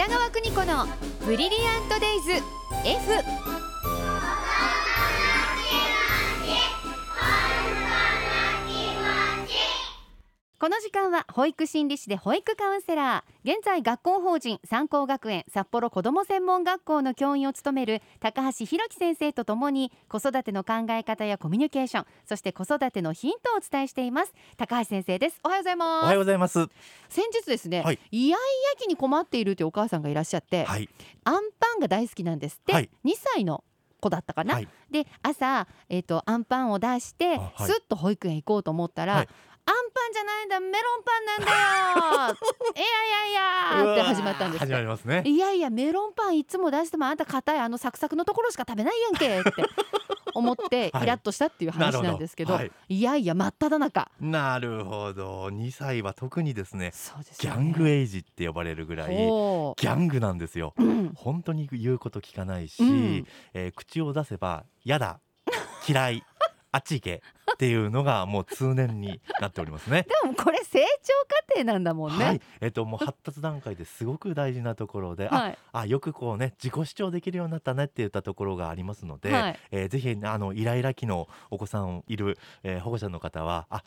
北川邦子のブリリアントデイズ F この時間は保育心理士で保育カウンセラー現在学校法人三高学園札幌子ども専門学校の教員を務める高橋弘樹先生とともに子育ての考え方やコミュニケーションそして子育てのヒントをお伝えしています高橋先生ですおはようございますおはようございます。先日ですね、はいイヤイヤ期に困っているというお母さんがいらっしゃって、はい。アンパンが大好きなんですって、はい2歳の子だったかな、はい。で朝、えー、とアンパンを出して、あはいスッと保育園行こうと思ったら、はいアじゃないんだ。メロンパンなんだよ。いやいやいや。って始まったんです。始まりますね。いやいやメロンパンいつも出してもあんた硬いあのサクサクのところしか食べないやんけ。って思ってはいイラッとしたっていう話なんですけど,、なるほはい。やいや真っ只中。なるほど。2歳は特にですね、そうですよね。ギャングエイジって呼ばれるぐらいギャングなんですよ。うん。本当に言うこと聞かないし、うん。えー口を出せばやだ、嫌い、あっち行けっていうのがもう通年になっておりますね。でもこれ成長過程なんだもんね。はい、えっ、ともう発達段階ですごく大事なところで、あはいあよくこうね自己主張できるようになったねって言ったところがありますので、はいえーぜひあのイライラ期のお子さんいる、えー保護者の方はあ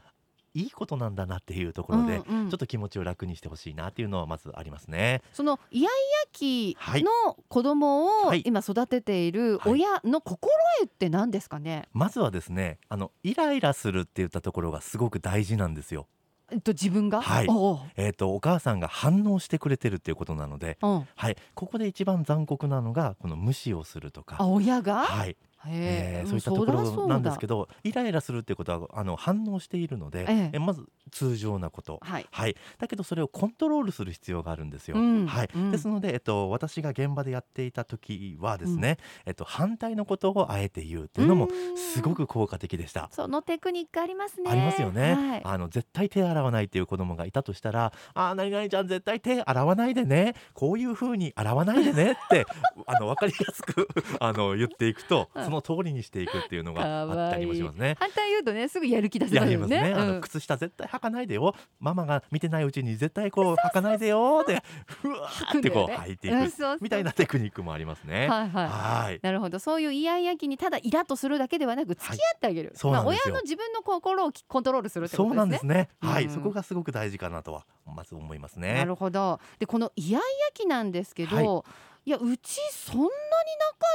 いいことなんだなっていうところで、うんうん。ちょっと気持ちを楽にしてほしいなっていうのはまずありますね。そのイヤイヤ期はい。の子供をはい。今育てているはい。親の心得って何ですかね、まずはですねあのイライラするって言ったところがすごく大事なんですよ。えっと、自分が、はい。おうえっ、とお母さんが反応してくれてるっていうことなので、うん、はい。ここで一番残酷なのがこの無視をするとか。あ。親が、はい、へええーそういったところなんですけどイライラするってことはあの反応しているので、ええ。えまず通常なこと、はい。はい、だけどそれをコントロールする必要があるんですよ。うん。はい。うん。ですので、えっと、私が現場でやっていた時はですね、えっと、反対のことをあえて言うっていうのもうん。すごく効果的でした。そのテクニックありますね。ありますよね、はい。あの絶対手洗わないっていう子供がいたとしたら「あー何々ちゃん絶対手洗わないでね。こういう風に洗わないでね」って あの分かりやすくあの言っていくとうん。その通りにしていくっていうのかがあったりもしますね。反対言うとねすぐやる気出せますよね。ねあのうん。靴下絶対履かないでよ。ママが見てないうちに絶対こう履かないでよってふわーってこう履いていくみたいなテクニックもありますね。はいはい。はい。なるほど。そういうイヤイヤ期にただイラッとするだけではなく付き合ってあげる、そうなんですよ。まあ、親の自分の心をコントロールするってこそうとですね。なんですね。はい、うんそこがすごく大事かなとはまず思いますなね。るほど。でこのイヤイヤ期なんですけど、はいい、やうちそんなになか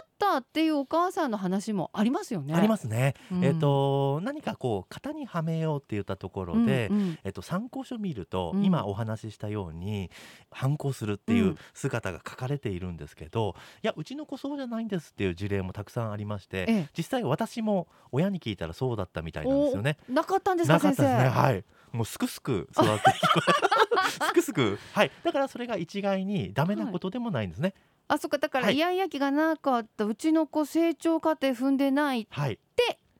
ったっていうお母さんの話もありますよねありますね。うんえっ、と何かこう型にはめようって言ったところで、うんうんえっと参考書見ると、うん今お話ししたように反抗するっていううん姿が書かれているんですけど、いやうちの子そうじゃないんですっていう事例もたくさんありまして、ええ実際私も親に聞いたらそうだったみたいなんですよね。なかったんですかなかった先生ですね。はい。もうすくすく育って。すくすく。はい。だからそれが一概にダメなことでもないんですね。あそっかだからはいイヤイヤ期がなかったうちの子成長過程踏んでないはい。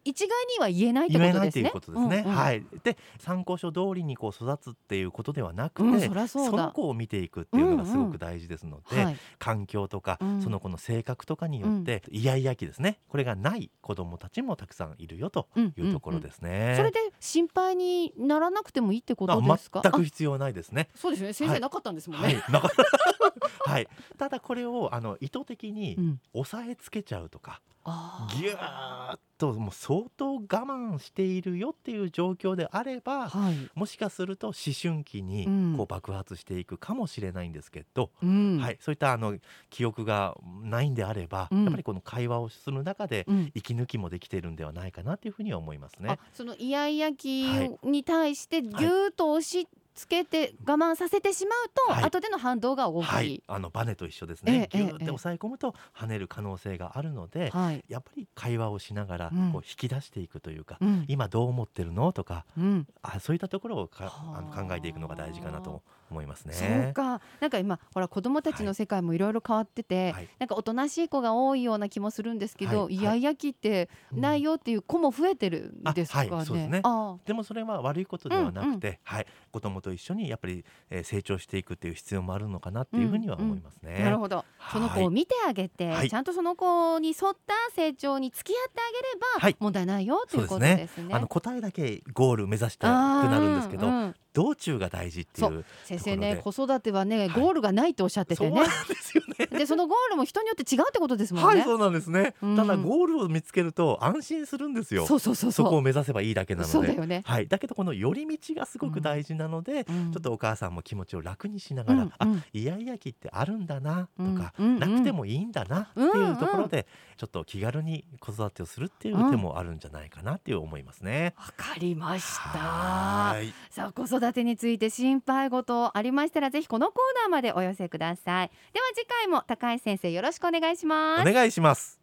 一概には言えないって言えないということですね。うんうんはい。で参考書通りにこう育つっていうことではなくて、うんそその子を見ていくっていうのがすごく大事ですので、はい環境とか、うんその子の性格とかによって、イヤイヤ期ですね。これがない子どもたちもたくさんいるよとうんいうところですね。それで心配にならなくてもいいってことあですか？全く必要ないですね。そうですよね先はい生なかったんですもんはいね、。なか はい。ただこれをあの意図的にうん押さえつけちゃうとか、あーぎゅーっともう相当我慢しているよっていう状況であれば、はい。もしかすると思春期にうん。こう爆発していくかもしれないんですけど、うん。はい、そういったあの記憶がないんであれば、うん。やっぱりこの会話をする中でうん。息抜きもできているんではないかなというふうには思いますね。あ。そのイヤイヤ期はい。に対してぎゅーっと押し付けて我慢させてしまうと、はい。後での反動が大きい、はい、あのバネと一緒ですね。ええぎゅーって抑え込むと跳ねる可能性があるので、はい。やっぱり会話をしながらうん。こう引き出していくというか、うん。今どう思ってるのとか、うん。あそういったところをかはあ。あの考えていくのが大事かなと思いますね。そうか。なんか今ほら子供たちの世界もいろいろ変わってて、はい。なんかおとなしい子が多いような気もするんですけど、はい。イヤイヤ期ってないよっていう子も増えてるんですかね。あはい。そうですね。あでもそれは悪いことではなくて、はい、子供と一緒にやっぱり、えー成長していくっていう必要もあるのかなっていうふうには思いますね。あなるほど、はい。その子を見てあげて、はい。ちゃんとその子に沿った成長に付き合ってあげれば、はい。問題ないよということですね。ですね。あの答えだけゴール目指したくなるんですけど、うんうん道中が大事っていう先生ねと子育てはねゴールがないとおっしゃっててね、そうなんですよね。でそのゴールも人によって違うってことですもんね、はいそうなんですね、うん。ただゴールを見つけると安心するんですよ。そうそうそうそう。そこを目指せばいいだけなので。そうだよね、はい、だけどこの寄り道がすごく大事なので、うん。ちょっとお母さんも気持ちを楽にしながら、あうんうん。イヤイヤ期ってあるんだなとか、なくてもいいんだなっていうところで、ちょっと気軽に子育てをするっていう手もあるんじゃないかなっていう思いますね。わかりました。はーい。さあ子育てについて心配事ありましたらぜひこのコーナーまでお寄せくださいでは次回も高橋先生よろしくお願いしますお願いします。